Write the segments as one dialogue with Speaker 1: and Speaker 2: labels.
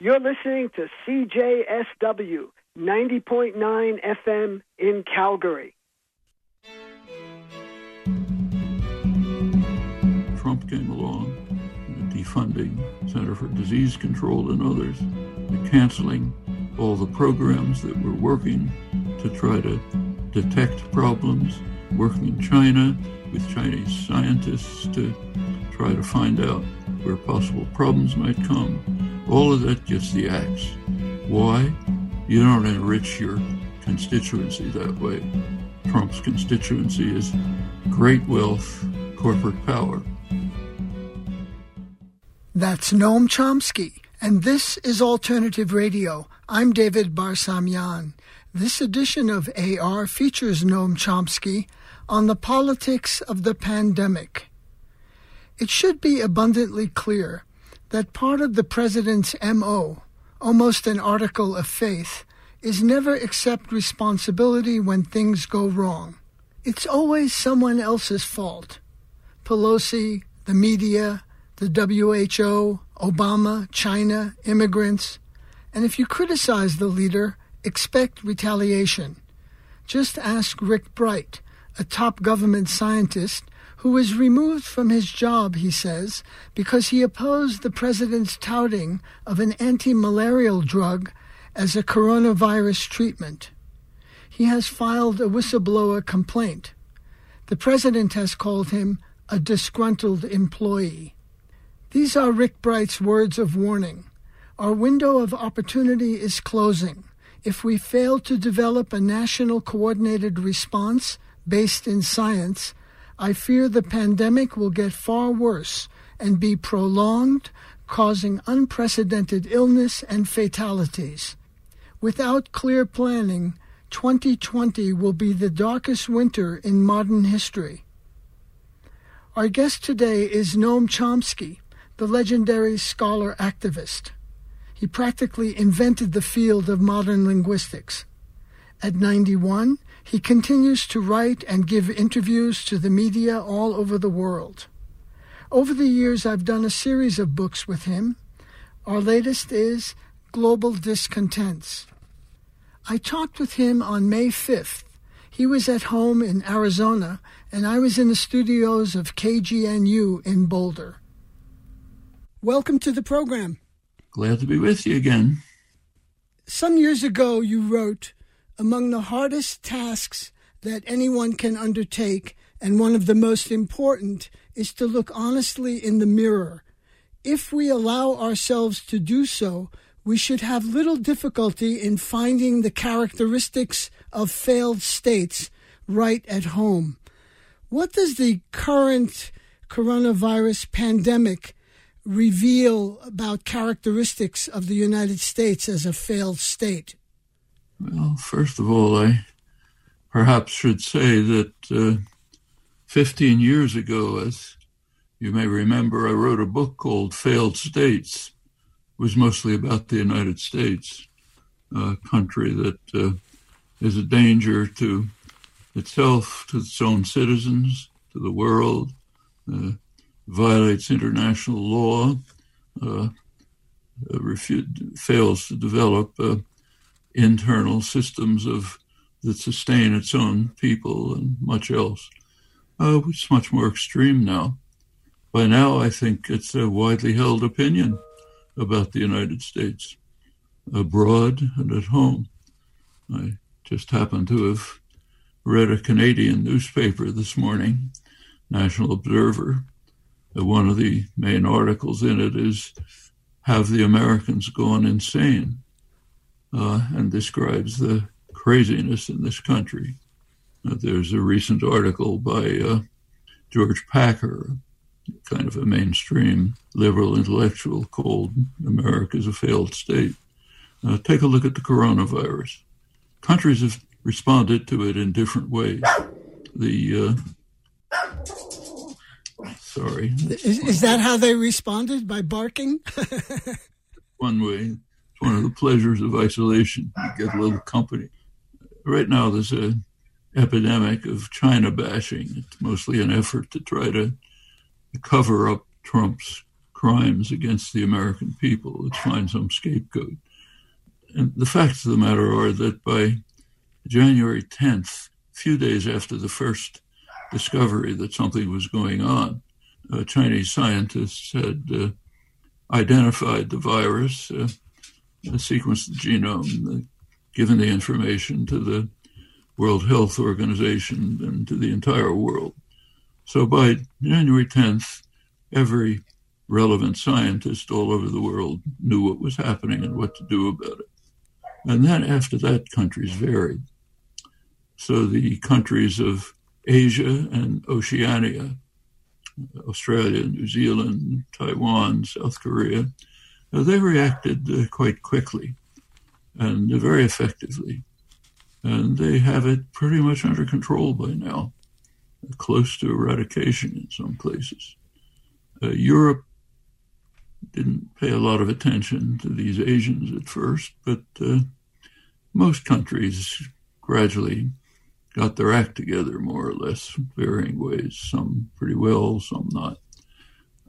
Speaker 1: You're listening to CJSW 90.9 FM in Calgary.
Speaker 2: Trump came along, defunding Center for Disease Control and others, canceling all the programs that were working to try to detect problems, working in China with Chinese scientists to try to find out where possible problems might come. All of that gets the axe. Why? You don't enrich your constituency that way. Trump's constituency is great wealth, corporate power.
Speaker 3: That's Noam Chomsky, and this is Alternative Radio. I'm David Barsamian. This edition of AR features Noam Chomsky on the politics of the pandemic. It should be abundantly clear that part of the president's MO, almost an article of faith, is never accept responsibility when things go wrong. It's always someone else's fault. Pelosi, the media, the WHO, Obama, China, immigrants. And if you criticize the leader, expect retaliation. Just ask Rick Bright, a top government scientist who was removed from his job, he says, because he opposed the president's touting of an anti malarial drug as a coronavirus treatment. He has filed a whistleblower complaint. The president has called him a disgruntled employee. These are Rick Bright's words of warning. Our window of opportunity is closing. If we fail to develop a national coordinated response based in science, I fear the pandemic will get far worse and be prolonged, causing unprecedented illness and fatalities. Without clear planning, 2020 will be the darkest winter in modern history. Our guest today is Noam Chomsky, the legendary scholar activist. He practically invented the field of modern linguistics. At 91, he continues to write and give interviews to the media all over the world. Over the years, I've done a series of books with him. Our latest is Global Discontents. I talked with him on May 5th. He was at home in Arizona, and I was in the studios of KGNU in Boulder. Welcome to the program.
Speaker 2: Glad to be with you again.
Speaker 3: Some years ago, you wrote, among the hardest tasks that anyone can undertake, and one of the most important, is to look honestly in the mirror. If we allow ourselves to do so, we should have little difficulty in finding the characteristics of failed states right at home. What does the current coronavirus pandemic reveal about characteristics of the United States as a failed state?
Speaker 2: Well, first of all, I perhaps should say that uh, 15 years ago, as you may remember, I wrote a book called Failed States. It was mostly about the United States, a country that uh, is a danger to itself, to its own citizens, to the world, uh, violates international law, uh, refu- fails to develop uh, internal systems of that sustain its own people and much else. Uh, it's much more extreme now. By now, I think it's a widely held opinion about the United States, abroad and at home. I just happened to have read a Canadian newspaper this morning, National Observer. Uh, one of the main articles in it is Have the Americans Gone Insane? Uh, and describes the craziness in this country. Uh, there's a recent article by uh, George Packer, kind of a mainstream liberal intellectual, called America's a Failed State. Uh, take a look at the coronavirus. Countries have responded to it in different ways. The uh, sorry,
Speaker 3: is, is that how they responded by barking?
Speaker 2: one way one of the pleasures of isolation. You get a little company. Right now, there's a epidemic of China bashing. It's mostly an effort to try to cover up Trump's crimes against the American people. Let's find some scapegoat. And the facts of the matter are that by January 10th, a few days after the first discovery that something was going on, uh, Chinese scientists had uh, identified the virus, uh, sequenced the genome, given the information to the World Health Organization and to the entire world. So by January 10th, every relevant scientist all over the world knew what was happening and what to do about it. And then after that, countries varied. So the countries of Asia and Oceania, Australia, New Zealand, Taiwan, South Korea, they reacted uh, quite quickly and very effectively. And they have it pretty much under control by now, close to eradication in some places. Uh, Europe didn't pay a lot of attention to these Asians at first, but uh, most countries gradually got their act together, more or less, varying ways. Some pretty well, some not.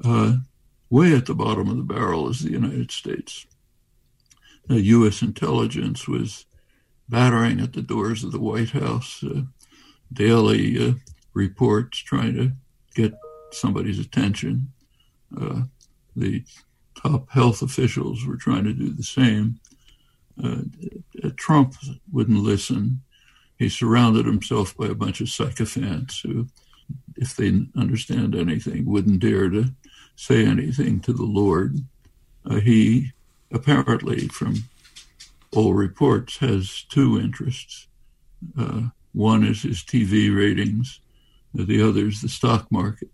Speaker 2: Uh, way at the bottom of the barrel is the United States. The U.S. intelligence was battering at the doors of the White House, uh, daily uh, reports trying to get somebody's attention. Uh, the top health officials were trying to do the same. Uh, Trump wouldn't listen. He surrounded himself by a bunch of sycophants who, if they understand anything, wouldn't dare to say anything to the Lord. Uh, he apparently, from all reports, has two interests. Uh, one is his TV ratings, the other is the stock market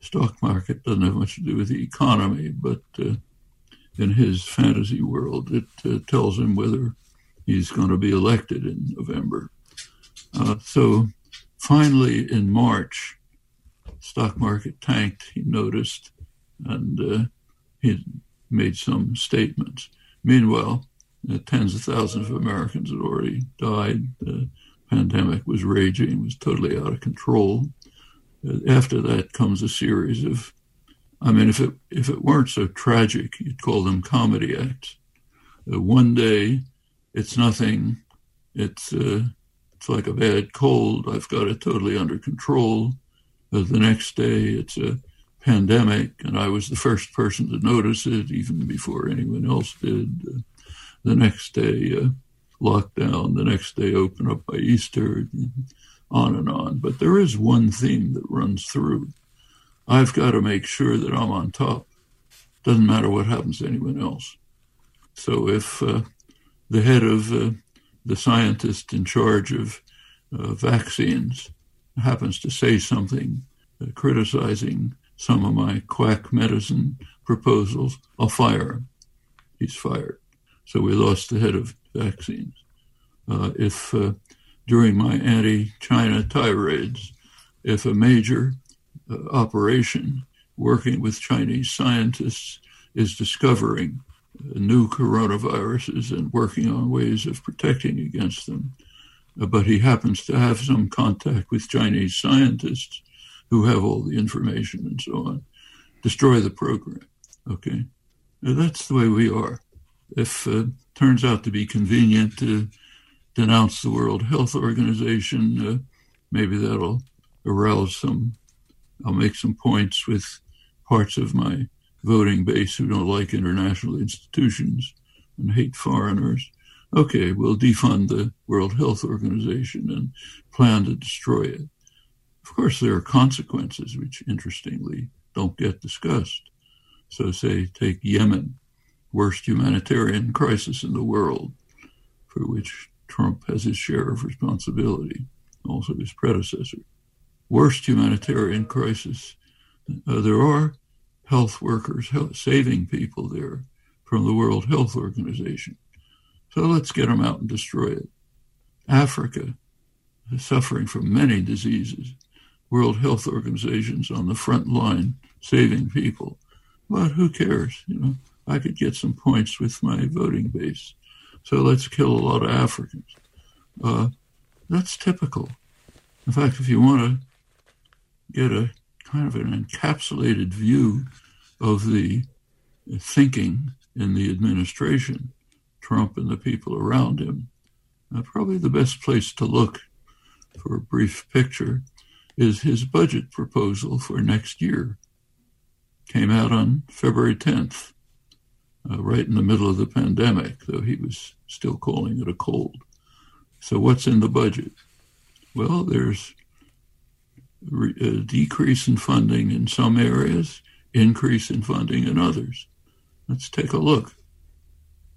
Speaker 2: stock market doesn't have much to do with the economy, but uh, in his fantasy world, it uh, tells him whether he's going to be elected in November. Uh, so finally, in March, stock market tanked. He noticed, and uh, he made some statements. Meanwhile, uh, tens of thousands of Americans had already died. The pandemic was raging, was totally out of control after that comes a series of, I mean, if it if it weren't so tragic, you'd call them comedy acts. Uh, one day, it's nothing. It's uh, it's like a bad cold. I've got it totally under control. Uh, the next day, it's a pandemic, and I was the first person to notice it, even before anyone else did. The next day, uh, lockdown. The next day, open up by Easter on and on. But there is one theme that runs through. I've got to make sure that I'm on top. Doesn't matter what happens to anyone else. So if uh, the head of uh, the scientist in charge of uh, vaccines happens to say something uh, criticizing some of my quack medicine proposals, I'll fire him. He's fired. So we lost the head of vaccines. Uh, if uh, during my anti-China tirades, if a major uh, operation working with Chinese scientists is discovering uh, new coronaviruses and working on ways of protecting against them, uh, but he happens to have some contact with Chinese scientists who have all the information and so on, destroy the program. Okay, now, that's the way we are. If uh, turns out to be convenient to denounce the World Health Organization. Uh, maybe that'll arouse some. I'll make some points with parts of my voting base who don't like international institutions and hate foreigners. Okay, we'll defund the World Health Organization and plan to destroy it. Of course, there are consequences which, interestingly, don't get discussed. So, say, take Yemen, worst humanitarian crisis in the world, for which Trump has his share of responsibility, also his predecessor. Worst humanitarian crisis. Uh, there are health workers health, saving people there from the World Health Organization. So let's get them out and destroy it. Africa is suffering from many diseases. World Health Organization's on the front line saving people. But who cares? You know, I could get some points with my voting base. So let's kill a lot of Africans. Uh, that's typical. In fact, if you want to get a kind of an encapsulated view of the thinking in the administration, Trump and the people around him. Uh, probably the best place to look for a brief picture is his budget proposal for next year. Came out on February 10th, uh, right in the middle of the pandemic, though he was still calling it a cold. So, what's in the budget? Well, there's a decrease in funding in some areas, increase in funding in others. Let's take a look.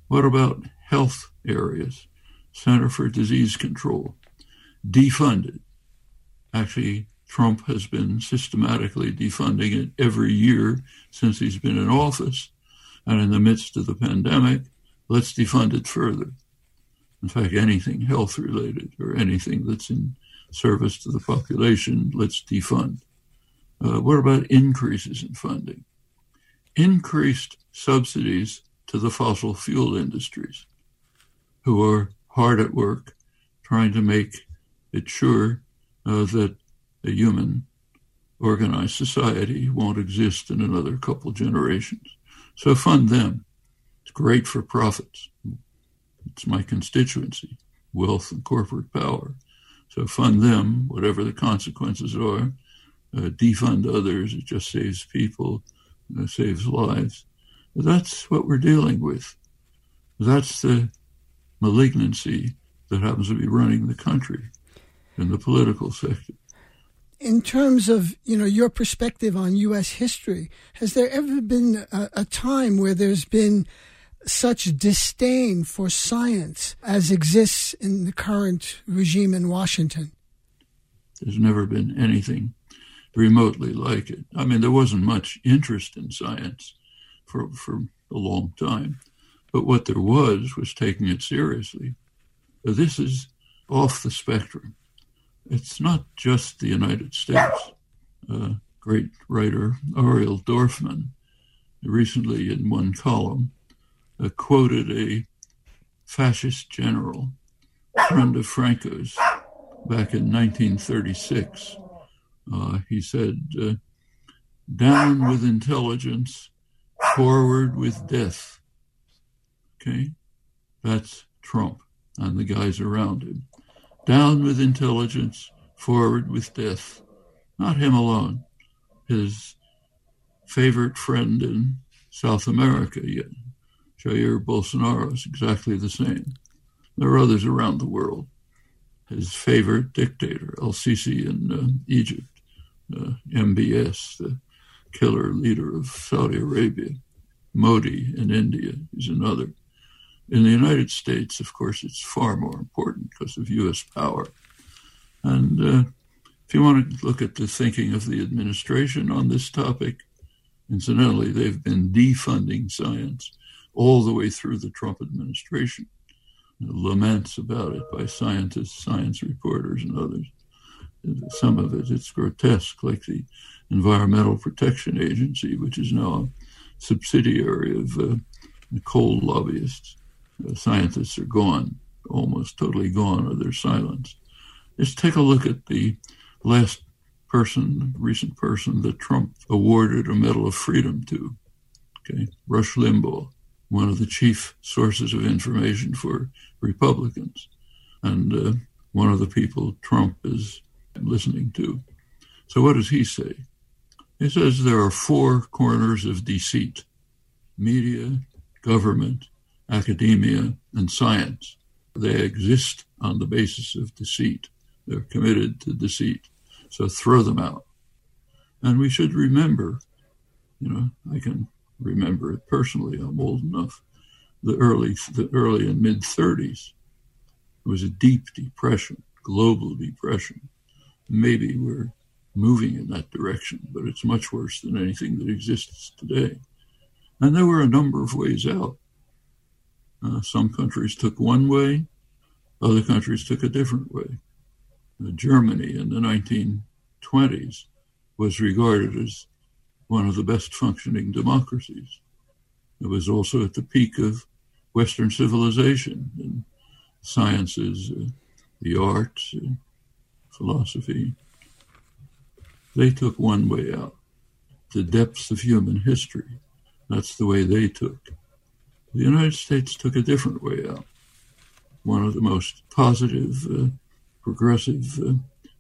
Speaker 2: What about health areas? Center for Disease Control, defunded. Actually, Trump has been systematically defunding it every year since he's been in office. And in the midst of the pandemic, let's defund it further. In fact, anything health related or anything that's in service to the population, let's defund. Uh, what about increases in funding? Increased subsidies to the fossil fuel industries, who are hard at work trying to make it sure uh, that a human organized society won't exist in another couple generations. So fund them. It's great for profits. It's my constituency, wealth and corporate power. So fund them, whatever the consequences are. Uh, defund others, it just saves people, uh, saves lives. That's what we're dealing with. That's the malignancy that happens to be running the country in the political sector.
Speaker 3: In terms of you know your perspective on U.S. history, has there ever been a, a time where there's been such disdain for science as exists in the current regime in Washington?
Speaker 2: There's never been anything remotely like it. I mean, there wasn't much interest in science for, for a long time, but what there was was taking it seriously. This is off the spectrum. It's not just the United States. Uh, great writer Ariel Dorfman recently in one column uh, quoted a fascist general, friend of Franco's, back in 1936. Uh, he said, uh, Down with intelligence, forward with death. Okay? That's Trump and the guys around him. Down with intelligence, forward with death. Not him alone. His favorite friend in South America, yet Jair Bolsonaro is exactly the same. There are others around the world. His favorite dictator, El Sisi in uh, Egypt, uh, MBS, the killer leader of Saudi Arabia, Modi in India is another. In the United States, of course, it's far more important because of U.S. power. And uh, if you want to look at the thinking of the administration on this topic, incidentally, they've been defunding science all the way through the Trump administration. Laments about it by scientists, science reporters, and others. Some of it, it's grotesque, like the Environmental Protection Agency, which is now a subsidiary of uh, the coal lobbyists. Scientists are gone, almost totally gone, or they're silenced. Just take a look at the last person, recent person that Trump awarded a Medal of Freedom to. Okay, Rush Limbaugh one of the chief sources of information for Republicans, and uh, one of the people Trump is listening to. So, what does he say? He says there are four corners of deceit media, government, academia, and science. They exist on the basis of deceit. They're committed to deceit. So throw them out. And we should remember, you know, I can remember it personally. I'm old enough. The early, the early and mid 30s, it was a deep depression, global depression. Maybe we're moving in that direction, but it's much worse than anything that exists today. And there were a number of ways out. Uh, some countries took one way, other countries took a different way. Uh, Germany in the 1920s was regarded as one of the best functioning democracies. It was also at the peak of Western civilization in sciences, uh, the arts, uh, philosophy. They took one way out. the depths of human history. That's the way they took. The United States took a different way out. One of the most positive, uh, progressive uh,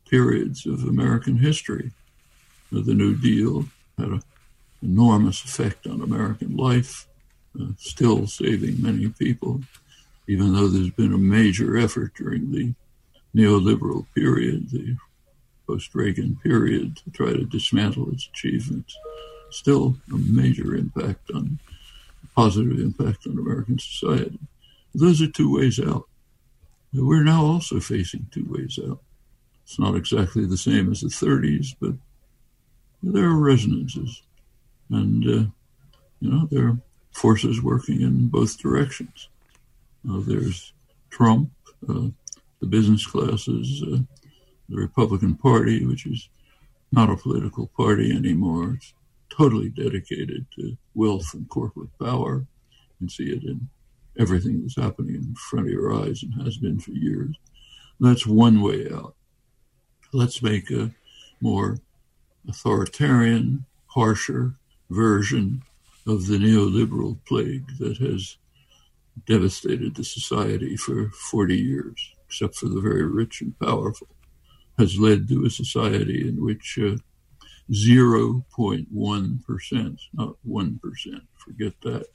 Speaker 2: periods of American history. Uh, the New Deal had an enormous effect on American life, uh, still saving many people, even though there's been a major effort during the neoliberal period, the post Reagan period, to try to dismantle its achievements. Still a major impact on, positive impact on American society. Those are two ways out. We're now also facing two ways out. It's not exactly the same as the 30s, but there are resonances. And, uh, you know, there are forces working in both directions. Uh, there's Trump, uh, the business classes, uh, the Republican Party, which is not a political party anymore. It's totally dedicated to wealth and corporate power. You can see it in everything that's happening in front of your eyes and has been for years. That's one way out. Let's make a more authoritarian, harsher version of the neoliberal plague that has devastated the society for 40 years, except for the very rich and powerful, has led to a society in which uh, 0.1%, not 1%, forget that,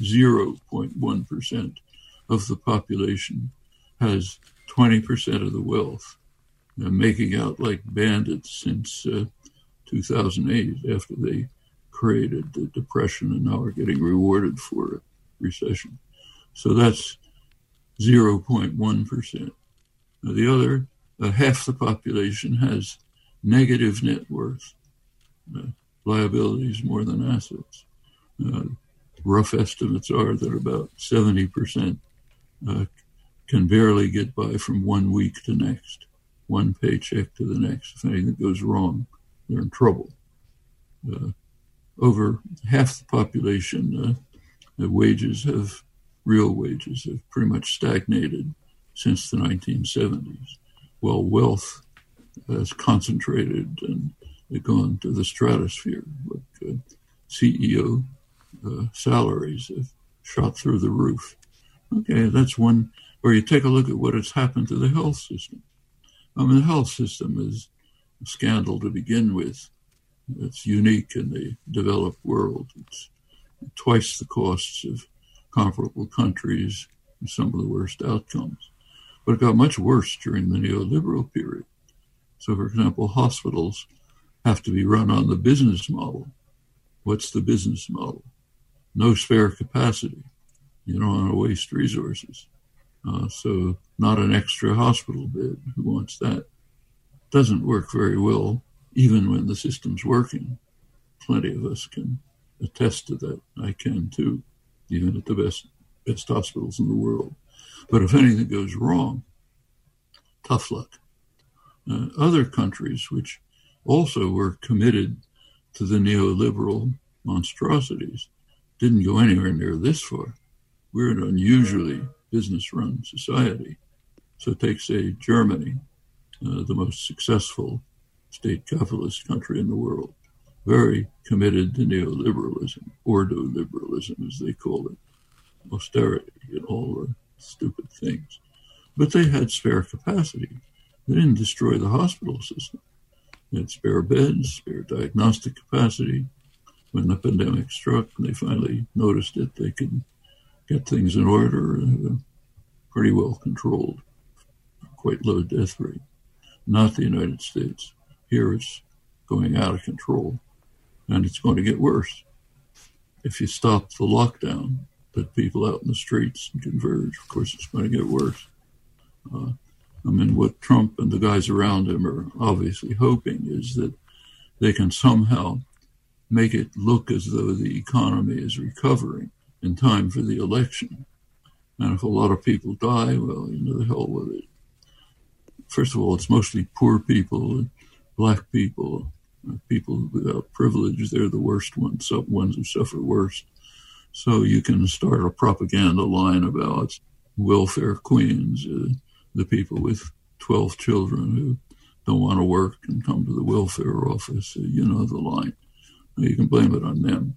Speaker 2: 0.1% of the population has 20% of the wealth, uh, making out like bandits since uh, 2008 after they created the depression and now are getting rewarded for it, recession. So that's 0.1%. Now the other, uh, half the population has negative net worth, liabilities more than assets. Uh, rough estimates are that about 70% uh, can barely get by from one week to next, one paycheck to the next. If anything goes wrong, they're in trouble. Uh, over half the population, uh, wages have, real wages have pretty much stagnated since the 1970s, while wealth has concentrated and gone to the stratosphere. Like uh, CEO uh, salaries have shot through the roof. Okay, that's one where you take a look at what has happened to the health system. I mean, the health system is a scandal to begin with. It's unique in the developed world. It's twice the costs of comparable countries and some of the worst outcomes. But it got much worse during the neoliberal period. So, for example, hospitals have to be run on the business model. What's the business model? No spare capacity. You don't want to waste resources. Uh, so, not an extra hospital bed. Who wants that? Doesn't work very well, even when the system's working. Plenty of us can attest to that. I can too, even at the best best hospitals in the world. But if anything goes wrong, tough luck. Uh, other countries which also were committed to the neoliberal monstrosities didn't go anywhere near this far. We're an unusually business run society. So take, say, Germany, uh, the most successful state capitalist country in the world, very committed to neoliberalism, ordoliberalism, as they call it, austerity and all the stupid things. But they had spare capacity. They didn't destroy the hospital system. They spare beds, spare diagnostic capacity. When the pandemic struck and they finally noticed it, they could get things in order, uh, pretty well controlled, quite low death rate. Not the United States. Here it's going out of control, and it's going to get worse. If you stop the lockdown, put people out in the streets and converge, of course it's going to get worse. Uh, I mean, what Trump and the guys around him are obviously hoping is that they can somehow make it look as though the economy is recovering in time for the election. And if a lot of people die, well, you know, the hell with it. First of all, it's mostly poor people, black people, people without privilege. They're the worst ones, ones who suffer worst. So you can start a propaganda line about welfare queens. Uh, the people with 12 children who don't want to work and come to the welfare office. You know the line. You can blame it on them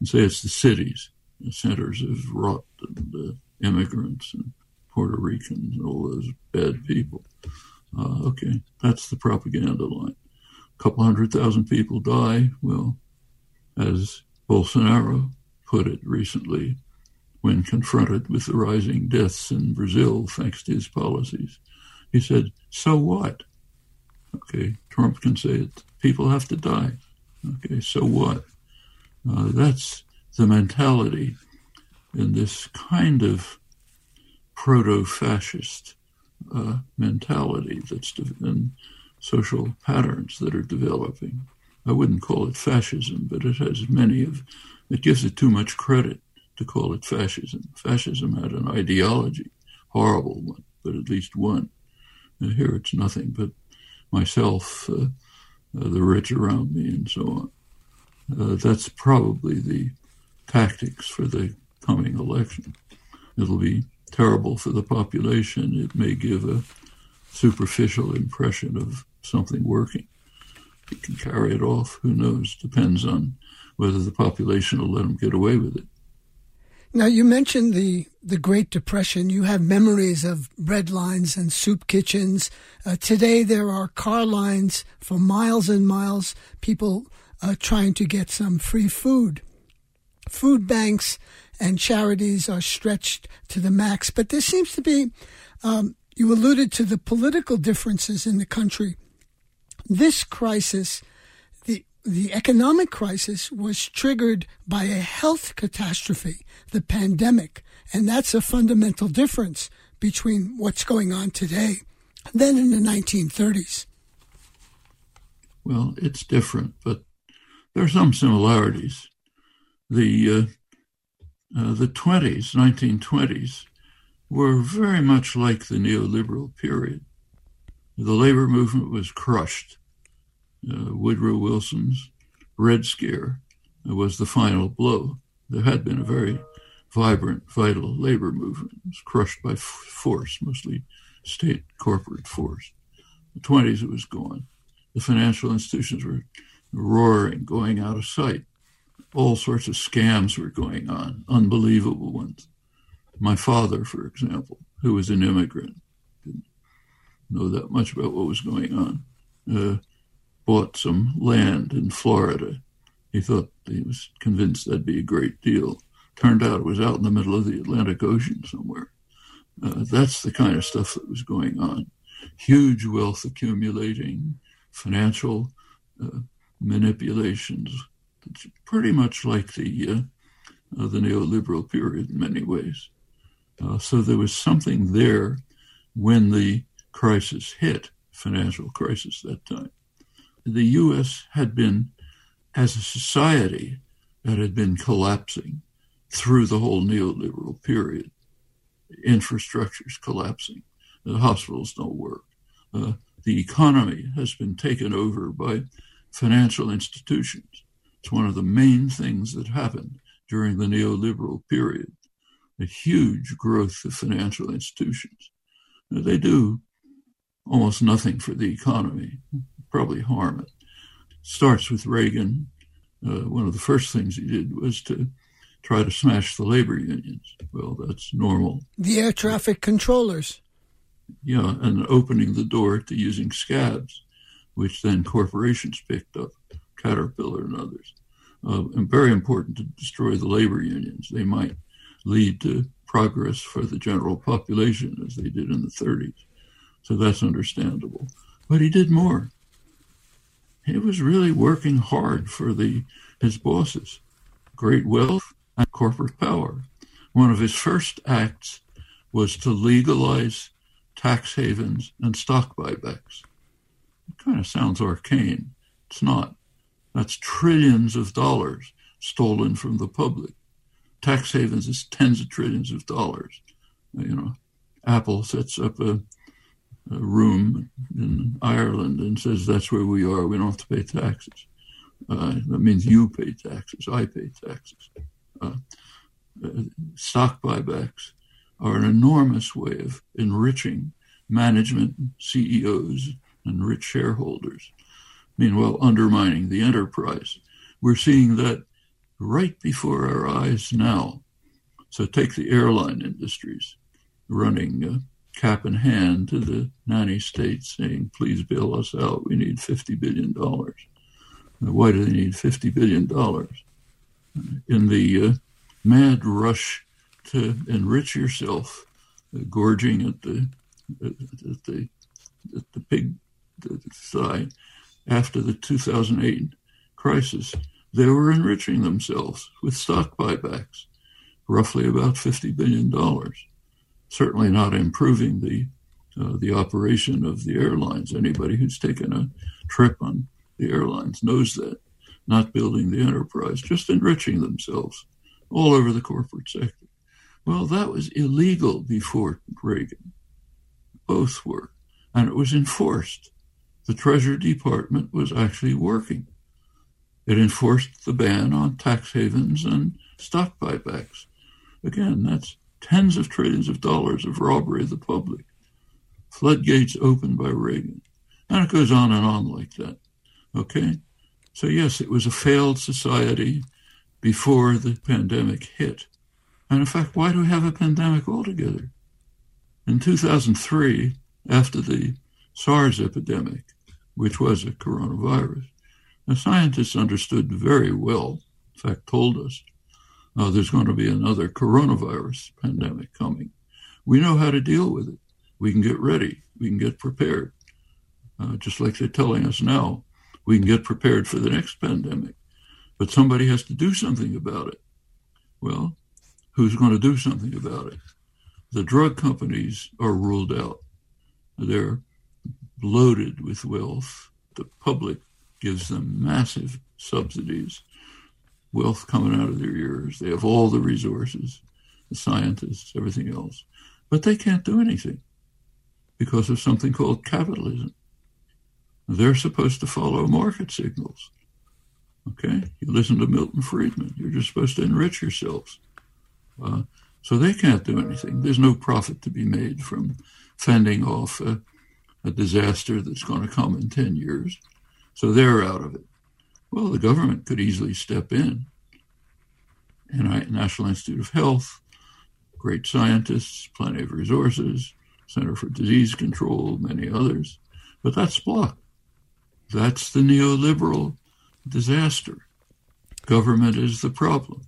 Speaker 2: and say it's the cities, the centers of rot and uh, immigrants and Puerto Ricans and all those bad people. Uh, okay, that's the propaganda line. A couple hundred thousand people die. Well, as Bolsonaro put it recently, when confronted with the rising deaths in Brazil thanks to his policies, he said, So what? Okay, Trump can say it. People have to die. Okay, so what? Uh, that's the mentality in this kind of proto-fascist uh, mentality that's de- and social patterns that are developing. I wouldn't call it fascism, but it has many of. It gives it too much credit to call it fascism. Fascism had an ideology, horrible one, but at least one. And here it's nothing but myself, uh, uh, the rich around me, and so on. Uh, that's probably the tactics for the coming election. It'll be terrible for the population. It may give a superficial impression of something working. It can carry it off. Who knows? Depends on whether the population will let them get away with it.
Speaker 3: Now, you mentioned the, the Great Depression. You have memories of bread lines and soup kitchens. Uh, today, there are car lines for miles and miles, people uh, trying to get some free food. Food banks and charities are stretched to the max. But there seems to be, um, you alluded to the political differences in the country. This crisis, the, economic crisis, was triggered by a health catastrophe, the pandemic. And that's a fundamental difference between what's going on today than in the 1930s.
Speaker 2: Well, it's different, but there are some similarities. The uh, uh, the 20s, 1920s, were very much like the neoliberal period. The labor movement was crushed. Uh, Woodrow Wilson's Red Scare was the final blow. There had been a very vibrant, vital labor movement. It was crushed by f- force, mostly state corporate force. The 20s, it was gone. The financial institutions were roaring, going out of sight all sorts of scams were going on, unbelievable ones. My father, for example, who was an immigrant, didn't know that much about what was going on, uh, bought some land in Florida. He thought he was convinced that'd be a great deal. Turned out it was out in the middle of the Atlantic Ocean somewhere. Uh, that's the kind of stuff that was going on. Huge wealth accumulating, financial uh, manipulations, it's pretty much like the uh, uh, the neoliberal period in many ways. Uh, so there was something there when the crisis hit, financial crisis that time. The U.S. had been, as a society, that had been collapsing through the whole neoliberal period. Infrastructure's collapsing. The hospitals don't work. Uh, the economy has been taken over by financial institutions. It's one of the main things that happened during the neoliberal period a huge growth of financial institutions. They do almost nothing for the economy, probably harm it. Starts with Reagan. Uh, one of the first things he did was to try to smash the labor unions. Well, that's normal.
Speaker 3: The air traffic controllers.
Speaker 2: Yeah, and opening the door to using scabs, which then corporations picked up. Caterpillar and others. Uh, and very important to destroy the labor unions. They might lead to progress for the general population as they did in the 30s. So that's understandable. But he did more. He was really working hard for the his bosses, great wealth and corporate power. One of his first acts was to legalize tax havens and stock buybacks. It kind of sounds arcane. It's not. That's trillions of dollars stolen from the public. Tax havens is tens of trillions of dollars. You know, Apple sets up a, a room in Ireland and says that's where we are. We don't have to pay taxes. Uh, that means you pay taxes. I pay taxes. Uh, uh, stock buybacks are an enormous way of enriching management, CEOs, and rich shareholders meanwhile undermining the enterprise, We're seeing that right before our eyes now. So take the airline industries running uh, cap in hand to the nanny states saying, please bail us out. We need $50 billion. Why do they need $50 billion? In the uh, mad rush to enrich yourself, uh, gorging at the, at the, at the pig side after the 2008 crisis, they were enriching themselves with stock buybacks, roughly about $50 billion. Certainly not improving the, uh, the operation of the airlines. Anybody who's taken a trip on the airlines knows that. Not building the enterprise, just enriching themselves all over the corporate sector. Well, that was illegal before Reagan. Both were. And it was enforced. The Treasury Department was actually working. It enforced the ban on tax havens and stock buybacks. Again, that's tens of trillions of dollars of robbery of the public. Floodgates opened by Reagan. And it goes on and on like that. Okay? So, yes, it was a failed society before the pandemic hit. And in fact, why do we have a pandemic altogether? In 2003, after the SARS epidemic, which was a coronavirus, the scientists understood very well, in fact, told us, uh, there's going to be another coronavirus pandemic coming. We know how to deal with it. We can get ready. We can get prepared. Uh, just like they're telling us now, we can get prepared for the next pandemic. But somebody has to do something about it. Well, who's going to do something about it? The drug companies are ruled out. They're loaded with wealth. The public gives them massive subsidies, wealth coming out of their ears. They have all the resources, the scientists, everything else. But they can't do anything because of something called capitalism. They're supposed to follow market signals. Okay? You listen to Milton Friedman. You're just supposed to enrich yourselves. Uh, so they can't do anything. There's no profit to be made from fending off a, a disaster that's going to come in 10 years. So they're out of it. Well, the government could easily step in. And National Institute of Health, great scientists, plenty of resources, Center for Disease Control, many others. But that's blocked. That's the neoliberal disaster. Government is the problem.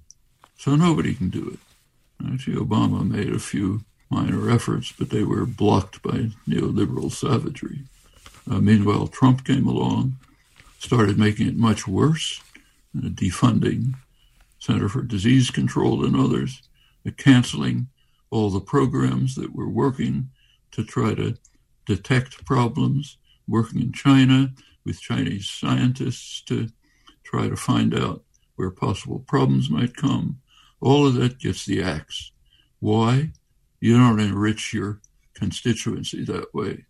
Speaker 2: So nobody can do it. Actually, Obama made a few minor efforts, but they were blocked by neoliberal savagery. Uh, meanwhile, Trump came along started making it much worse, defunding Center for Disease Control and others, canceling all the programs that were working to try to detect problems, working in China with Chinese scientists to try to find out where possible problems might come. All of that gets the axe. Why? You don't enrich your constituency that way.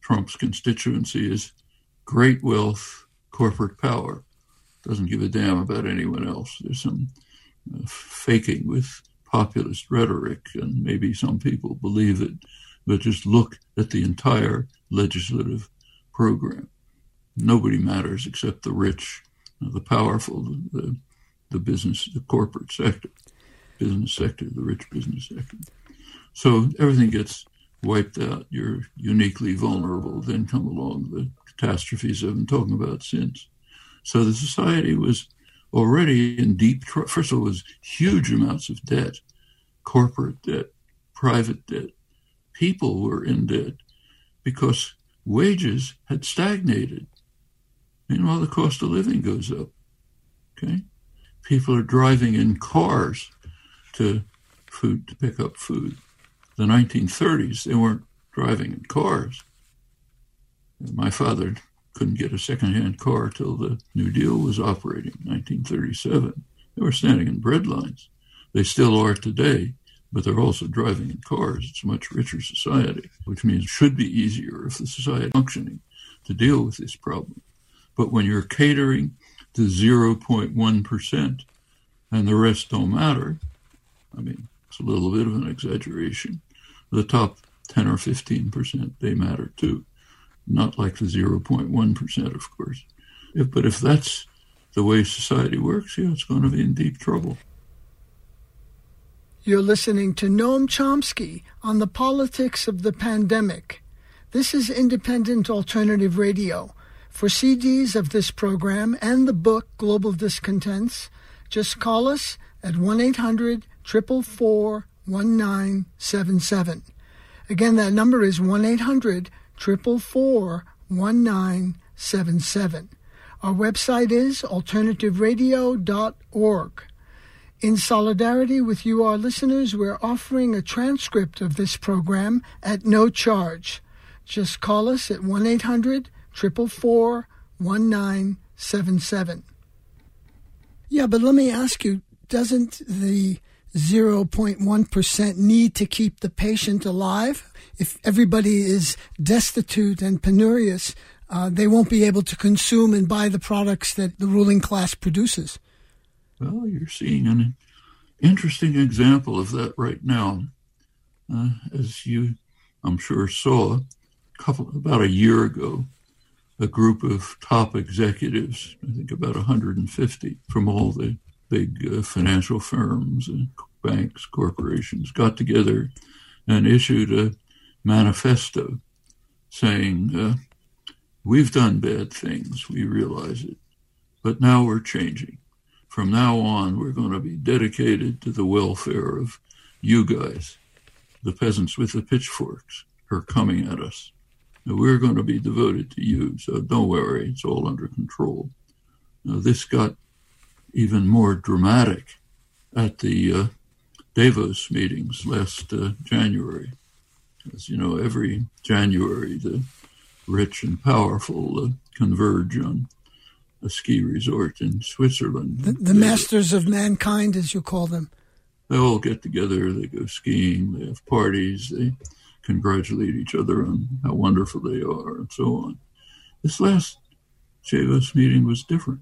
Speaker 2: Trump's constituency is great wealth, corporate power. Doesn't give a damn about anyone else. There's some uh, faking with populist rhetoric, and maybe some people believe it, but just look at the entire legislative program. Nobody matters except the rich, the powerful, the, the business, the corporate sector, business sector, the rich business sector. So everything gets wiped out. You're uniquely vulnerable. Then come along the catastrophes I've been talking about since. So the society was already in deep. First of all, was huge amounts of debt, corporate debt, private debt. People were in debt because wages had stagnated. Meanwhile, the cost of living goes up. Okay, people are driving in cars to food to pick up food. The 1930s, they weren't driving in cars. My father couldn't get a second-hand car till the New Deal was operating, 1937. They were standing in bread lines. They still are today, but they're also driving in cars. It's a much richer society, which means it should be easier if the society functioning to deal with this problem. But when you're catering to 0.1% and the rest don't matter, I mean, it's a little bit of an exaggeration. The top 10 or 15%, they matter too not like the 0.1%, of course. If, but if that's the way society works, yeah, it's going to be in deep trouble.
Speaker 3: You're listening to Noam Chomsky on the politics of the pandemic. This is independent alternative radio. For CDs of this program and the book Global Discontents, just call us at 1 800 444 1977. Again, that number is 1 800 444 1977. Our website is alternativeradio.org. In solidarity with you, our listeners, we're offering a transcript of this program at no charge. Just call us at 1 800 444 1977. Yeah, but let me ask you doesn't the 0.1% need to keep the patient alive? If everybody is destitute and penurious, uh, they won't be able to consume and buy the products that the ruling class produces.
Speaker 2: Well, you're seeing an interesting example of that right now. Uh, as you, I'm sure, saw a couple about a year ago, a group of top executives, I think about 150 from all the big uh, financial firms and banks, corporations, got together and issued a manifesto saying, uh, We've done bad things, we realize it, but now we're changing from now on, we're going to be dedicated to the welfare of you guys, the peasants with the pitchforks who are coming at us. We're going to be devoted to you, so don't worry, it's all under control. Now, this got even more dramatic at the uh, Davos meetings last uh, January. As you know, every January, the rich and powerful uh, converge on a ski resort in Switzerland.
Speaker 3: The, the masters of mankind, as you call them.
Speaker 2: They all get together, they go skiing, they have parties, they congratulate each other on how wonderful they are, and so on. This last Davos meeting was different.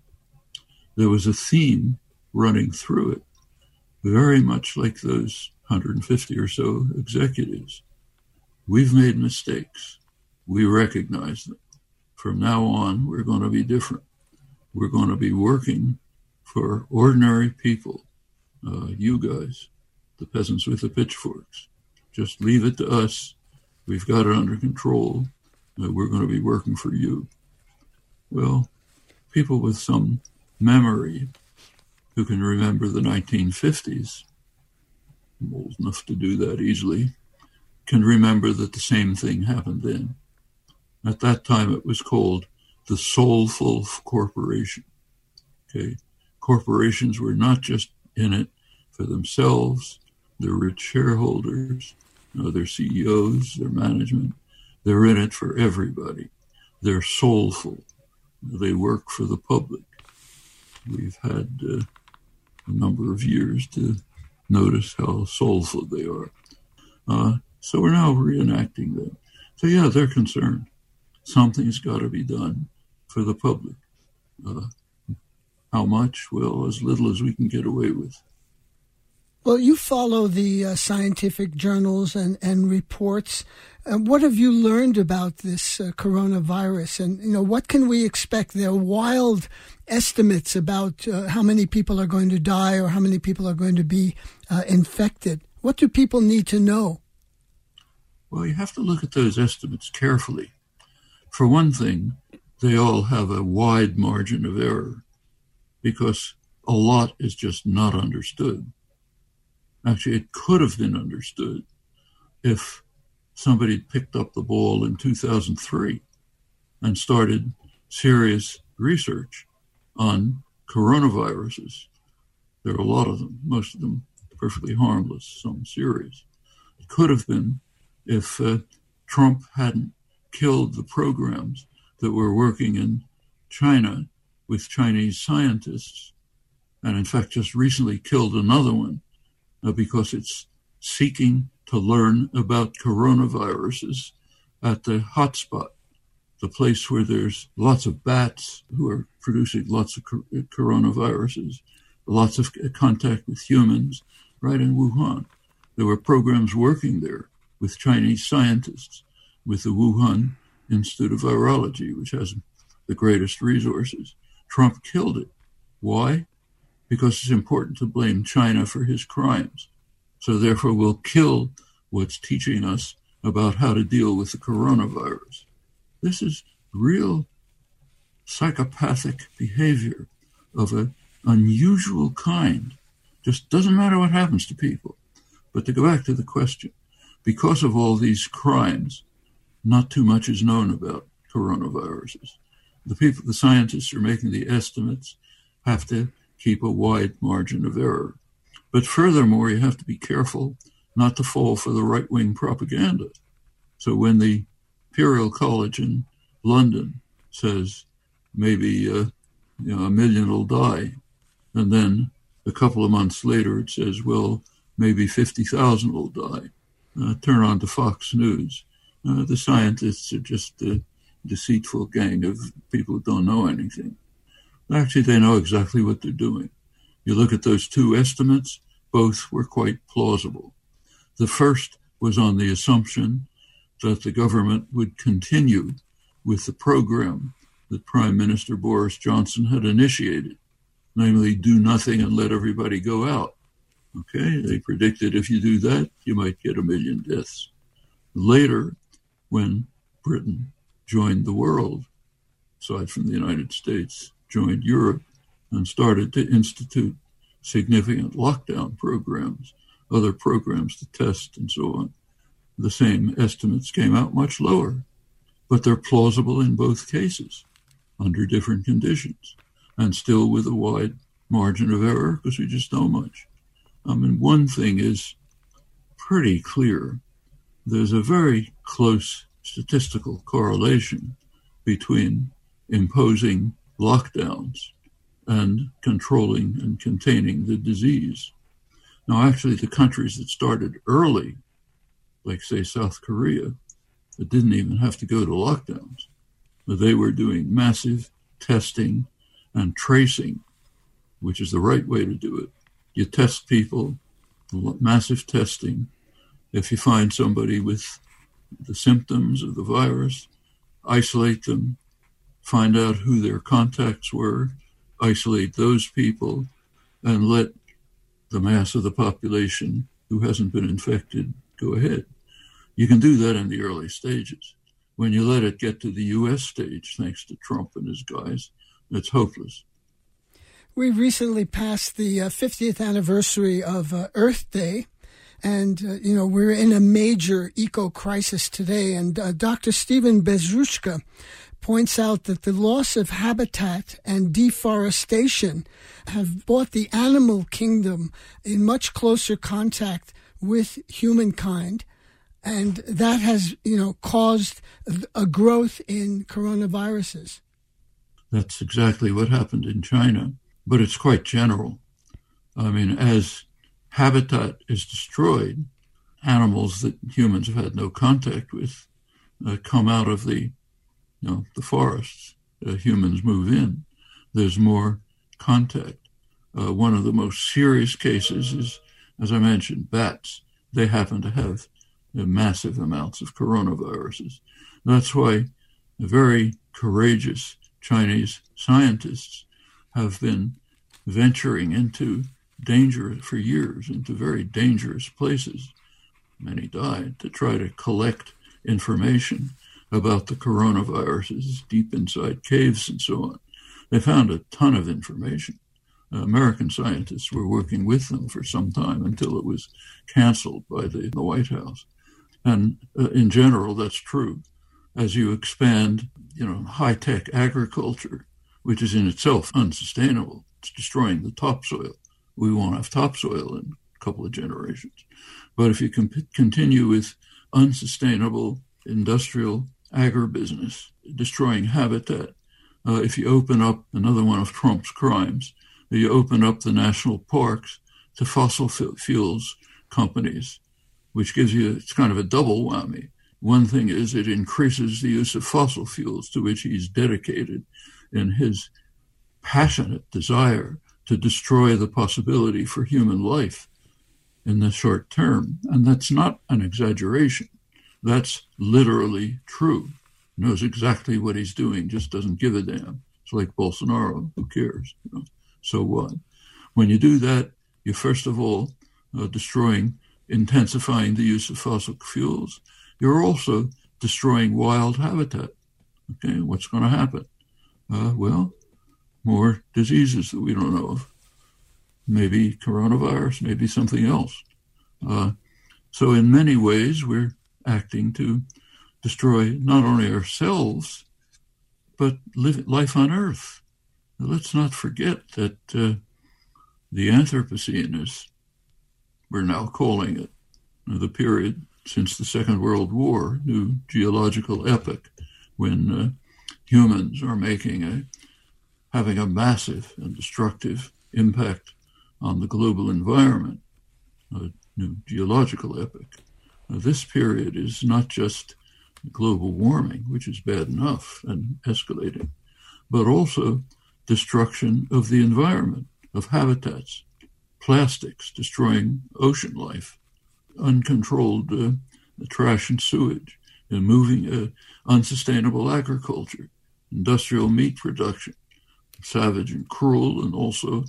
Speaker 2: There was a theme running through it, very much like those 150 or so executives. We've made mistakes. We recognize them. From now on, we're going to be different we're going to be working for ordinary people, uh, you guys, the peasants with the pitchforks. Just leave it to us. We've got it under control. Uh, we're going to be working for you. Well, people with some memory who can remember the 1950s, I'm old enough to do that easily, can remember that the same thing happened then. At that time, it was called the soulful corporation. Okay. Corporations were not just in it for themselves, their rich shareholders, you know, their CEOs, their management. They're in it for everybody. They're soulful. They work for the public. We've had uh, a number of years to notice how soulful they are. Uh, so we're now reenacting them. So yeah, they're concerned. Something's got to be done for the public. Uh, how much? Well, as little as we can get away with.
Speaker 3: Well, you follow the uh, scientific journals and, and reports. Uh, what have you learned about this uh, coronavirus? And, you know, what can we expect? There are wild estimates about uh, how many people are going to die or how many people are going to be uh, infected. What do people need to know?
Speaker 2: Well, you have to look at those estimates carefully. For one thing, they all have a wide margin of error because a lot is just not understood. Actually, it could have been understood if somebody had picked up the ball in 2003 and started serious research on coronaviruses. There are a lot of them, most of them perfectly harmless, some serious. It could have been if uh, Trump hadn't killed the programs that were working in China with Chinese scientists, and in fact just recently killed another one Uh, because it's seeking to learn about coronaviruses at the hotspot, the place where there's lots of bats who are producing lots of uh, coronaviruses, lots of uh, contact with humans, right in Wuhan. There were programs working there with Chinese scientists, with the Wuhan Institute of Virology, which has the greatest resources. Trump killed it. Why? Because it's important to blame China for his crimes. So therefore, we'll kill what's teaching us about how to deal with the coronavirus. This is real psychopathic behavior of an unusual kind. Just doesn't matter what happens to people. But to go back to the question, because of all these crimes, not too much is known about coronaviruses. The people, the scientists are making the estimates, have to keep a wide margin of error. But furthermore, you have to be careful not to fall for the right wing propaganda. So when the Imperial College in London says maybe uh, you know a million will die, and then a couple of months later it says well maybe fifty thousand will die. Uh, turn on to Fox News. Uh, the scientists are just a deceitful gang of people who don't know anything. Actually, they know exactly what they're doing. You look at those two estimates, both were quite plausible. The first was on the assumption that the government would continue with the program that Prime Minister Boris Johnson had initiated, namely, do nothing and let everybody go out. Okay, they predicted if you do that, you might get a million deaths. Later, when Britain joined the world, aside from the United States, joined Europe, and started to institute significant lockdown programs, other programs to test and so on. The same estimates came out much lower, but they're plausible in both cases under different conditions and still with a wide margin of error because we just know much. I mean, one thing is pretty clear. There's a very close statistical correlation between imposing lockdowns and controlling and containing the disease. Now, actually, the countries that started early, like, say, South Korea, that didn't even have to go to lockdowns, but they were doing massive testing and tracing, which is the right way to do it. You test people, massive testing. If you find somebody with the symptoms of the virus, isolate them, find out who their contacts were, isolate those people, and let the mass of the population who hasn't been infected go ahead. You can do that in the early stages. When you let it get to the US stage, thanks to Trump and his guys, it's hopeless.
Speaker 3: We recently passed the uh, 50th anniversary of uh, Earth Day. And, uh, you know, we're in a major eco crisis today. And uh, Dr. Stephen Bezruchka points out that the loss of habitat and deforestation have brought the animal kingdom in much closer contact with humankind. And that has, you know, caused a growth in coronaviruses.
Speaker 2: That's exactly what happened in China, but it's quite general. I mean, as habitat is destroyed, animals that humans have had no contact with uh, come out of the, know, the forests. Uh, humans move in. There's more contact. Uh, one of the most serious cases is, as I mentioned, bats. They happen to have uh, massive amounts of coronaviruses. That's why very courageous Chinese scientists have been venturing into danger for years into very dangerous places. Many died to try to collect information about the coronaviruses deep inside caves and so on. They found a ton of information. Uh, American scientists were working with them for some time until it was canceled by the, the White House. And uh, in general, that's true. As you expand, you know, high-tech agriculture, which is in itself unsustainable, it's destroying the topsoil we won't have topsoil in a couple of generations. But if you can continue with unsustainable industrial agribusiness, destroying habitat, uh, if you open up another one of Trump's crimes, you open up the national parks to fossil fuels companies, which gives you, it's kind of a double whammy. One thing is it increases the use of fossil fuels, to which he's dedicated in his passionate desire to destroy the possibility for human life in the short term. And that's not an exaggeration. That's literally true. Knows exactly what he's doing, just doesn't give a damn. It's like Bolsonaro, who cares? You know? So what? When you do that, you're first of all uh, destroying, intensifying the use of fossil fuels. You're also destroying wild habitat. Okay, what's going to happen? Uh, well, more diseases that we don't know of. Maybe coronavirus, maybe something else. Uh, so, in many ways, we're acting to destroy not only ourselves, but live, life on Earth. Now, let's not forget that uh, the Anthropocene, as we're now calling it, the period since the Second World War, new geological epoch, when uh, humans are making a having a massive and destructive impact on the global environment, a new geological epoch. This period is not just global warming, which is bad enough and escalating, but also destruction of the environment, of habitats, plastics destroying ocean life, uncontrolled uh, trash and sewage, and moving uh, unsustainable agriculture, industrial meat production, savage and cruel, and also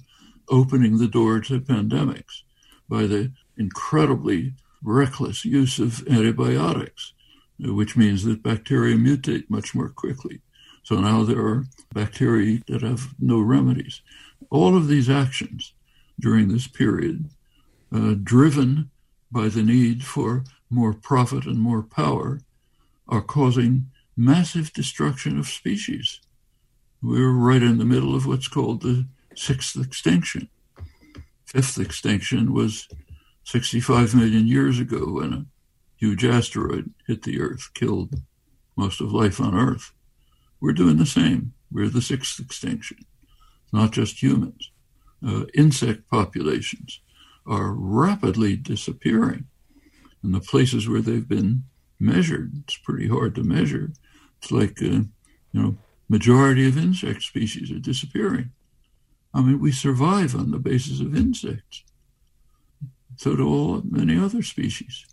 Speaker 2: opening the door to pandemics by the incredibly reckless use of antibiotics, which means that bacteria mutate much more quickly. So now there are bacteria that have no remedies. All of these actions during this period, uh, driven by the need for more profit and more power, are causing massive destruction of species. We're right in the middle of what's called the sixth extinction. Fifth extinction was 65 million years ago when a huge asteroid hit the Earth, killed most of life on Earth. We're doing the same. We're the sixth extinction, not just humans. Uh, insect populations are rapidly disappearing. And the places where they've been measured, it's pretty hard to measure. It's like, uh, you know, majority of insect species are disappearing. I mean, we survive on the basis of insects. So do all many other species.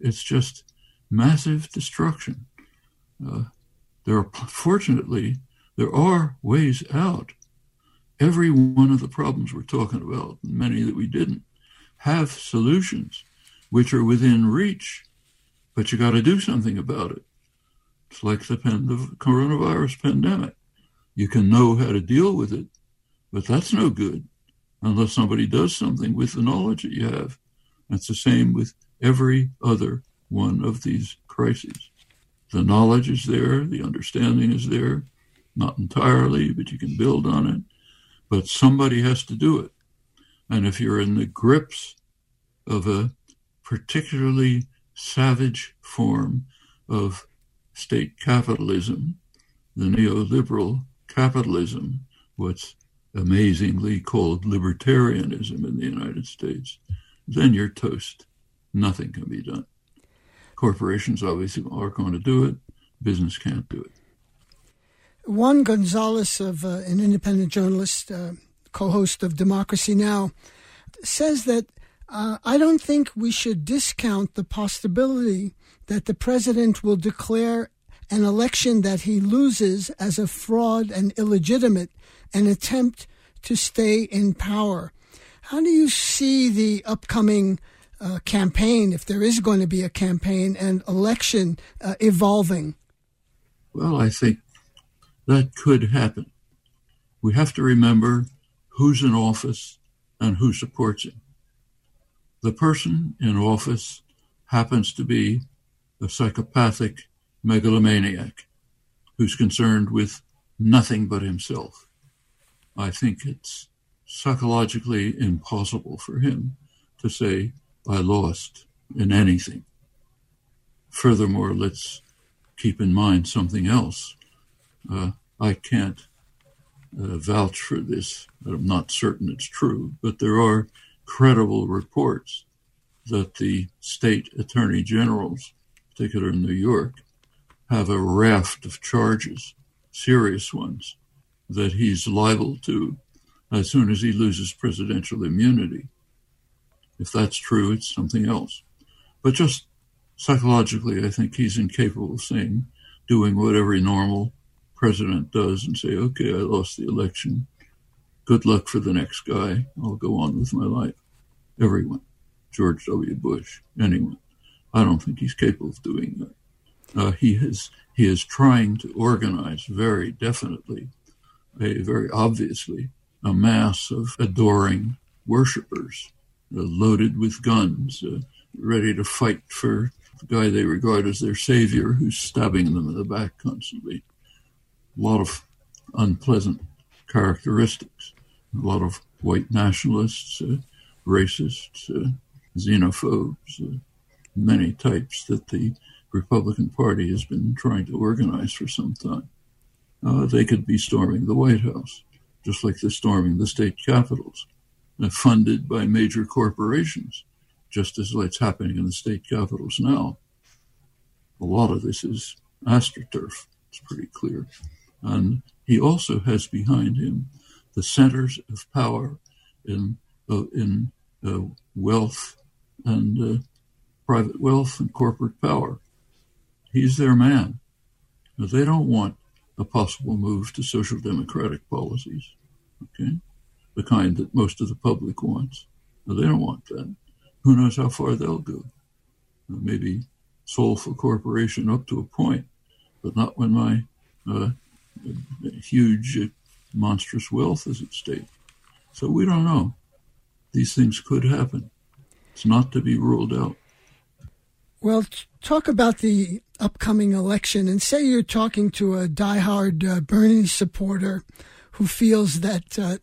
Speaker 2: It's just massive destruction. Uh, there are fortunately there are ways out. Every one of the problems we're talking about, many that we didn't, have solutions which are within reach, but you got to do something about it. It's like the, the coronavirus pandemic. You can know how to deal with it, but that's no good unless somebody does something with the knowledge that you have. It's the same with every other one of these crises. The knowledge is there, the understanding is there, not entirely, but you can build on it. But somebody has to do it. And if you're in the grips of a particularly savage form of state capitalism, the neoliberal capitalism, what's amazingly called libertarianism in the United States, then you're toast. Nothing can be done. Corporations obviously are going to do it. Business can't do it.
Speaker 3: Juan Gonzalez, of uh, an independent journalist, uh, co-host of Democracy Now, says that uh, I don't think we should discount the possibility that the president will declare an election that he loses as a fraud and illegitimate, an attempt to stay in power. How do you see the upcoming uh, campaign, if there is going to be a campaign and election uh, evolving?
Speaker 2: Well, I think that could happen. We have to remember who's in office and who supports him. The person in office happens to be a psychopathic megalomaniac who's concerned with nothing but himself. I think it's psychologically impossible for him to say, I lost in anything. Furthermore, let's keep in mind something else. Uh, I can't uh, vouch for this. I'm not certain it's true, but there are credible reports that the state attorney generals, particularly in New York, have a raft of charges, serious ones, that he's liable to as soon as he loses presidential immunity. If that's true, it's something else. But just psychologically, I think he's incapable of saying, doing what every normal president does and say, okay, I lost the election. good luck for the next guy. I'll go on with my life. Everyone. George W. Bush, anyone. I don't think he's capable of doing that. Uh, he is he is trying to organize very definitely, a very obviously, a mass of adoring worshippers, uh, loaded with guns, uh, ready to fight for the guy they regard as their savior, who's stabbing them in the back constantly. A lot of unpleasant characteristics. A lot of white nationalists, uh, racists, uh, xenophobes, uh, many types that the Republican Party has been trying to organize for some time. Uh, they could be storming the White House, just like they're storming the state capitals, uh, funded by major corporations, just as it's happening in the state capitals now. A lot of this is astroturf, it's pretty clear. And he also has behind him the centers of power in, uh, in uh, wealth and uh, private wealth and corporate power. He's their man. Now, they don't want a possible move to social democratic policies, okay? The kind that most of the public wants. Now, they don't want that. Who knows how far they'll go? Maybe soulful corporation up to a point, but not when my uh, huge, uh, monstrous wealth is at stake. So we don't know. These things could happen. It's not to be ruled out.
Speaker 3: Well, talk about the upcoming election and say you're talking to a diehard uh, Bernie supporter who feels that uh,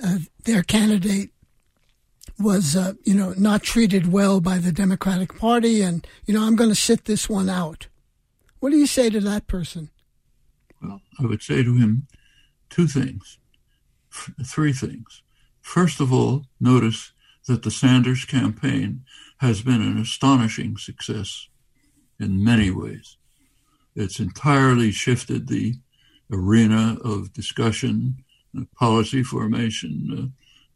Speaker 3: uh, their candidate was, uh, you know, not treated well by the Democratic Party, and you know, I'm going to sit this one out. What do you say to that person?
Speaker 2: Well, I would say to him two things, F- three things. First of all, notice that the Sanders campaign has been an astonishing success in many ways. It's entirely shifted the arena of discussion, uh, policy formation,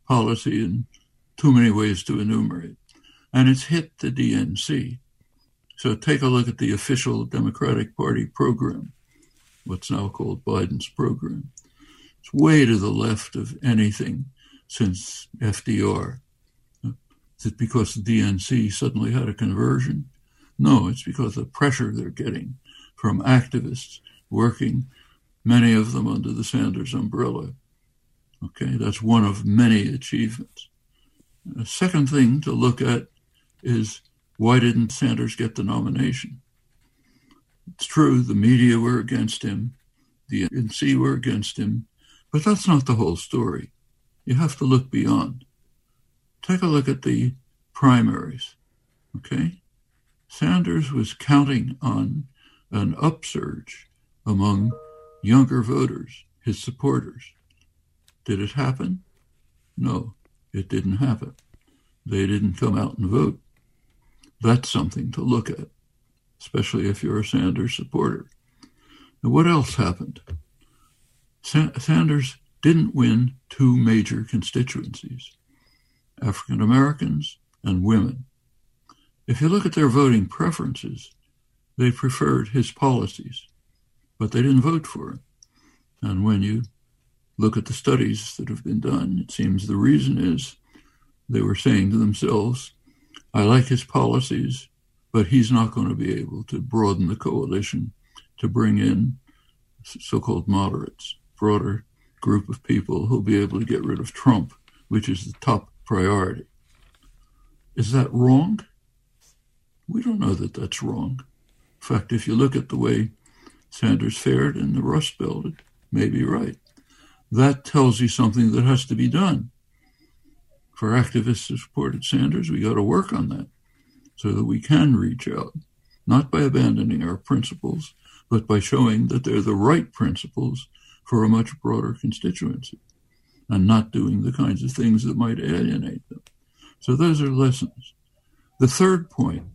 Speaker 2: uh, policy in too many ways to enumerate. And it's hit the DNC. So take a look at the official Democratic Party program, what's now called Biden's program. It's way to the left of anything since FDR. Is it because the DNC suddenly had a conversion? No, it's because of the pressure they're getting from activists working, many of them under the Sanders umbrella. Okay, that's one of many achievements. A second thing to look at is why didn't Sanders get the nomination? It's true, the media were against him, the NC were against him, but that's not the whole story. You have to look beyond. Take a look at the primaries, okay? Sanders was counting on an upsurge among younger voters, his supporters. Did it happen? No, it didn't happen. They didn't come out and vote. That's something to look at, especially if you're a Sanders supporter. Now, what else happened? Sa- Sanders didn't win two major constituencies African Americans and women. If you look at their voting preferences, they preferred his policies, but they didn't vote for him. And when you look at the studies that have been done, it seems the reason is they were saying to themselves, I like his policies, but he's not going to be able to broaden the coalition to bring in so called moderates, broader group of people who'll be able to get rid of Trump, which is the top priority. Is that wrong? We don't know that that's wrong. In fact, if you look at the way Sanders fared in the Rust Belt, it may be right. That tells you something that has to be done. For activists who supported Sanders, we got to work on that so that we can reach out, not by abandoning our principles, but by showing that they're the right principles for a much broader constituency and not doing the kinds of things that might alienate them. So those are lessons. The third point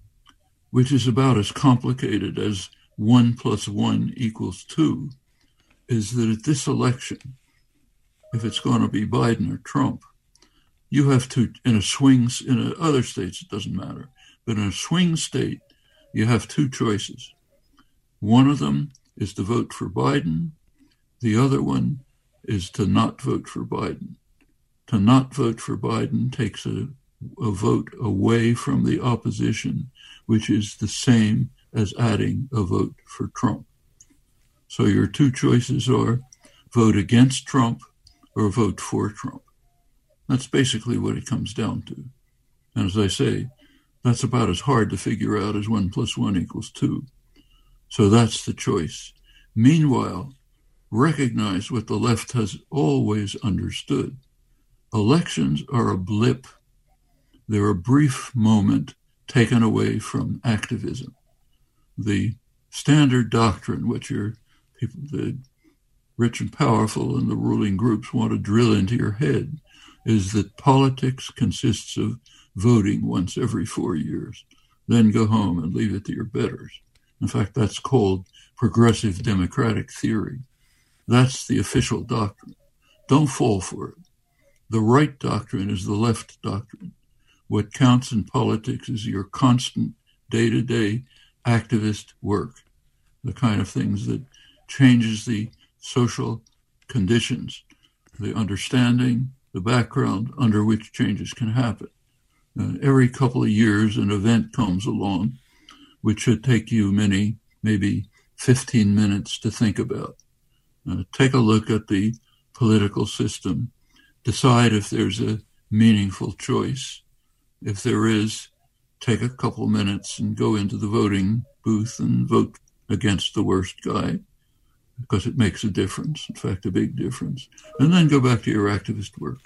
Speaker 2: which is about as complicated as one plus one equals two, is that at this election, if it's going to be Biden or Trump, you have to, in a swing, in other states, it doesn't matter, but in a swing state, you have two choices. One of them is to vote for Biden. The other one is to not vote for Biden. To not vote for Biden takes a, a vote away from the opposition, which is the same as adding a vote for Trump. So your two choices are vote against Trump or vote for Trump. That's basically what it comes down to. And as I say, that's about as hard to figure out as one plus one equals two. So that's the choice. Meanwhile, recognize what the left has always understood. Elections are a blip. They're a brief moment taken away from activism. The standard doctrine, which your people, the rich and powerful and the ruling groups want to drill into your head, is that politics consists of voting once every four years, then go home and leave it to your betters. In fact, that's called progressive democratic theory. That's the official doctrine. Don't fall for it. The right doctrine is the left doctrine. What counts in politics is your constant day to day activist work, the kind of things that changes the social conditions, the understanding, the background under which changes can happen. Uh, every couple of years, an event comes along which should take you many, maybe 15 minutes to think about. Uh, take a look at the political system, decide if there's a meaningful choice. If there is, take a couple minutes and go into the voting booth and vote against the worst guy because it makes a difference, in fact, a big difference. And then go back to your activist work.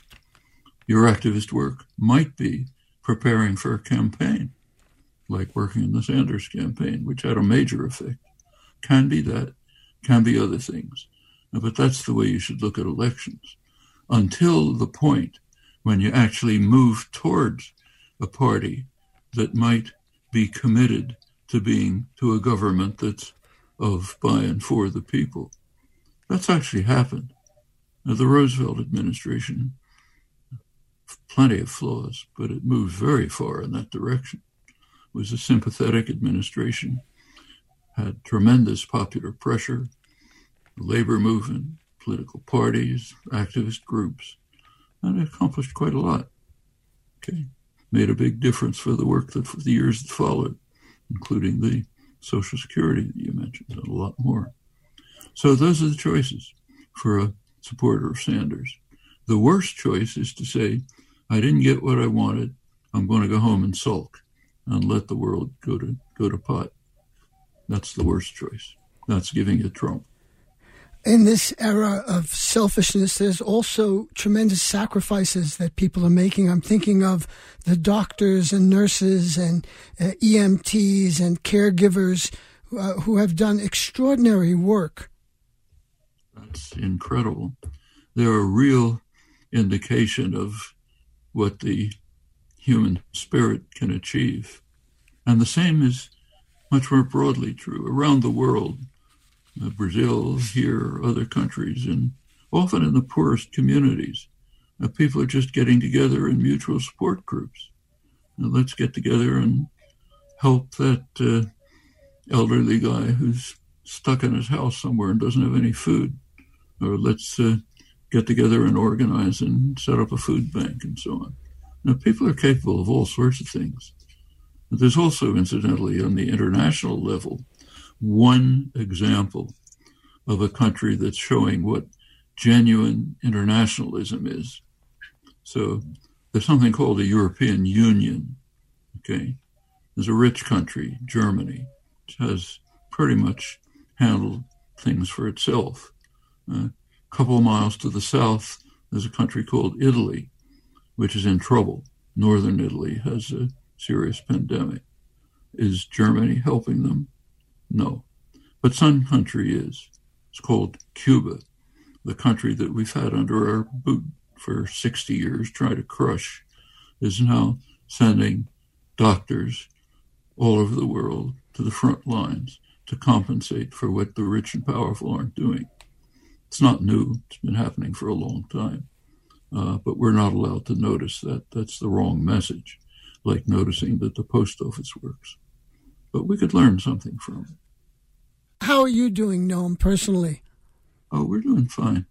Speaker 2: Your activist work might be preparing for a campaign, like working in the Sanders campaign, which had a major effect. Can be that, can be other things. But that's the way you should look at elections until the point when you actually move towards a party that might be committed to being to a government that's of, by, and for the people. That's actually happened. Now, the Roosevelt administration, plenty of flaws, but it moved very far in that direction. It was a sympathetic administration, had tremendous popular pressure, labor movement, political parties, activist groups, and it accomplished quite a lot. Okay, made a big difference for the work that for the years that followed, including the Social Security that you mentioned, and a lot more. So those are the choices for a supporter of Sanders. The worst choice is to say, I didn't get what I wanted. I'm going to go home and sulk and let the world go to go to pot. That's the worst choice. That's giving it Trump
Speaker 3: in this era of selfishness, there's also tremendous sacrifices that people are making. I'm thinking of the doctors and nurses and uh, EMTs and caregivers uh, who have done extraordinary work.
Speaker 2: That's incredible. They're a real indication of what the human spirit can achieve. And the same is much more broadly true around the world Brazil, here, other countries, and often in the poorest communities. Uh, people are just getting together in mutual support groups. let's get together and help that uh, elderly guy who's stuck in his house somewhere and doesn't have any food. Or let's uh, get together and organize and set up a food bank and so on. Now, people are capable of all sorts of things. There's also, incidentally, on the international level, one example of a country that's showing what genuine internationalism is. So there's something called the European Union. Okay. There's a rich country, Germany, which has pretty much handled things for itself. Uh, a couple of miles to the south, there's a country called Italy, which is in trouble. Northern Italy has a serious pandemic. Is Germany helping them? No. But some country is. It's called Cuba, the country that we've had under our boot for 60 years, trying to crush, is now sending doctors all over the world to the front lines to compensate for what the rich and powerful aren't doing. It's not new, it's been happening for a long time. Uh, but we're not allowed to notice that. That's the wrong message, like noticing that the post office works. But we could learn something from it.
Speaker 3: How are you doing, Noam, personally?
Speaker 2: Oh, we're doing fine.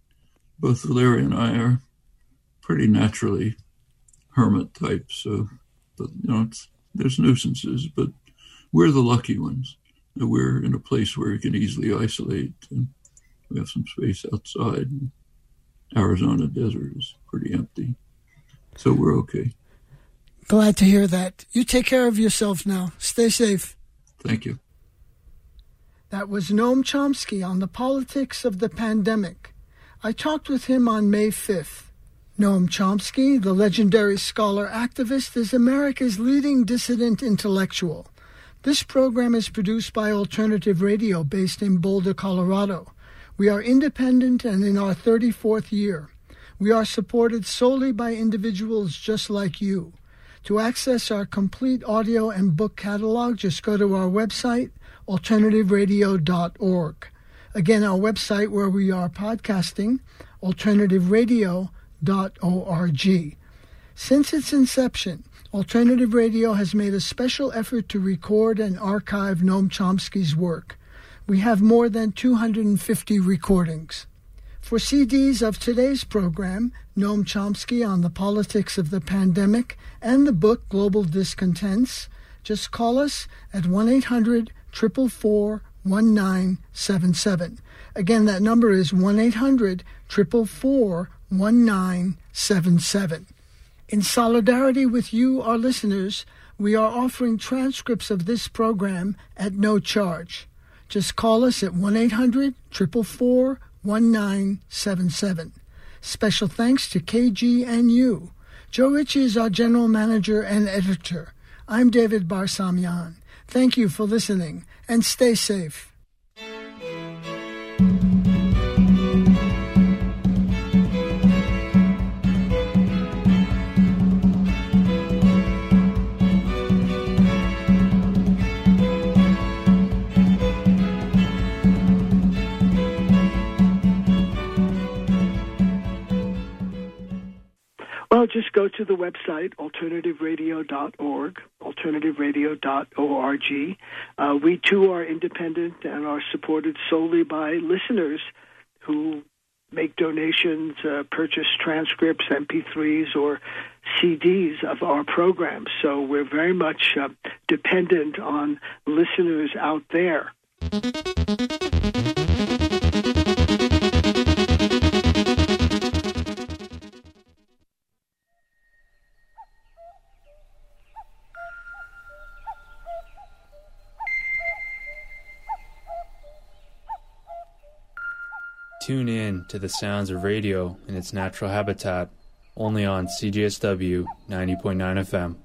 Speaker 2: both Valeria and I are pretty naturally hermit types. So, but you know, there's nuisances, but we're the lucky ones. We're in a place where we can easily isolate, and we have some space outside. Arizona desert is pretty empty, so we're okay.
Speaker 3: Glad to hear that. You take care of yourself now. Stay safe.
Speaker 2: Thank you.
Speaker 3: That was Noam Chomsky on the politics of the pandemic. I talked with him on May 5th. Noam Chomsky, the legendary scholar activist, is America's leading dissident intellectual. This program is produced by Alternative Radio based in Boulder, Colorado. We are independent and in our 34th year. We are supported solely by individuals just like you. To access our complete audio and book catalog, just go to our website, alternativeradio.org. Again, our website where we are podcasting, alternativeradio.org. Since its inception, Alternative Radio has made a special effort to record and archive Noam Chomsky's work. We have more than 250 recordings. For CDs of today's program, Noam Chomsky on the politics of the pandemic, and the book Global Discontents, just call us at 1 800 444 1977. Again, that number is 1 800 444 1977. In solidarity with you, our listeners, we are offering transcripts of this program at no charge. Just call us at 1 800 444 1977. Special thanks to KGNU. Joe Ritchie is our general manager and editor. I'm David Barsamian. Thank you for listening and stay safe.
Speaker 1: Well, just go to the website, alternativeradio.org, alternativeradio.org. Uh, we too are independent and are supported solely by listeners who make donations, uh, purchase transcripts, MP3s, or CDs of our programs. So we're very much uh, dependent on listeners out there.
Speaker 4: Tune in to the sounds of radio in its natural habitat only on CJSW 90.9 FM.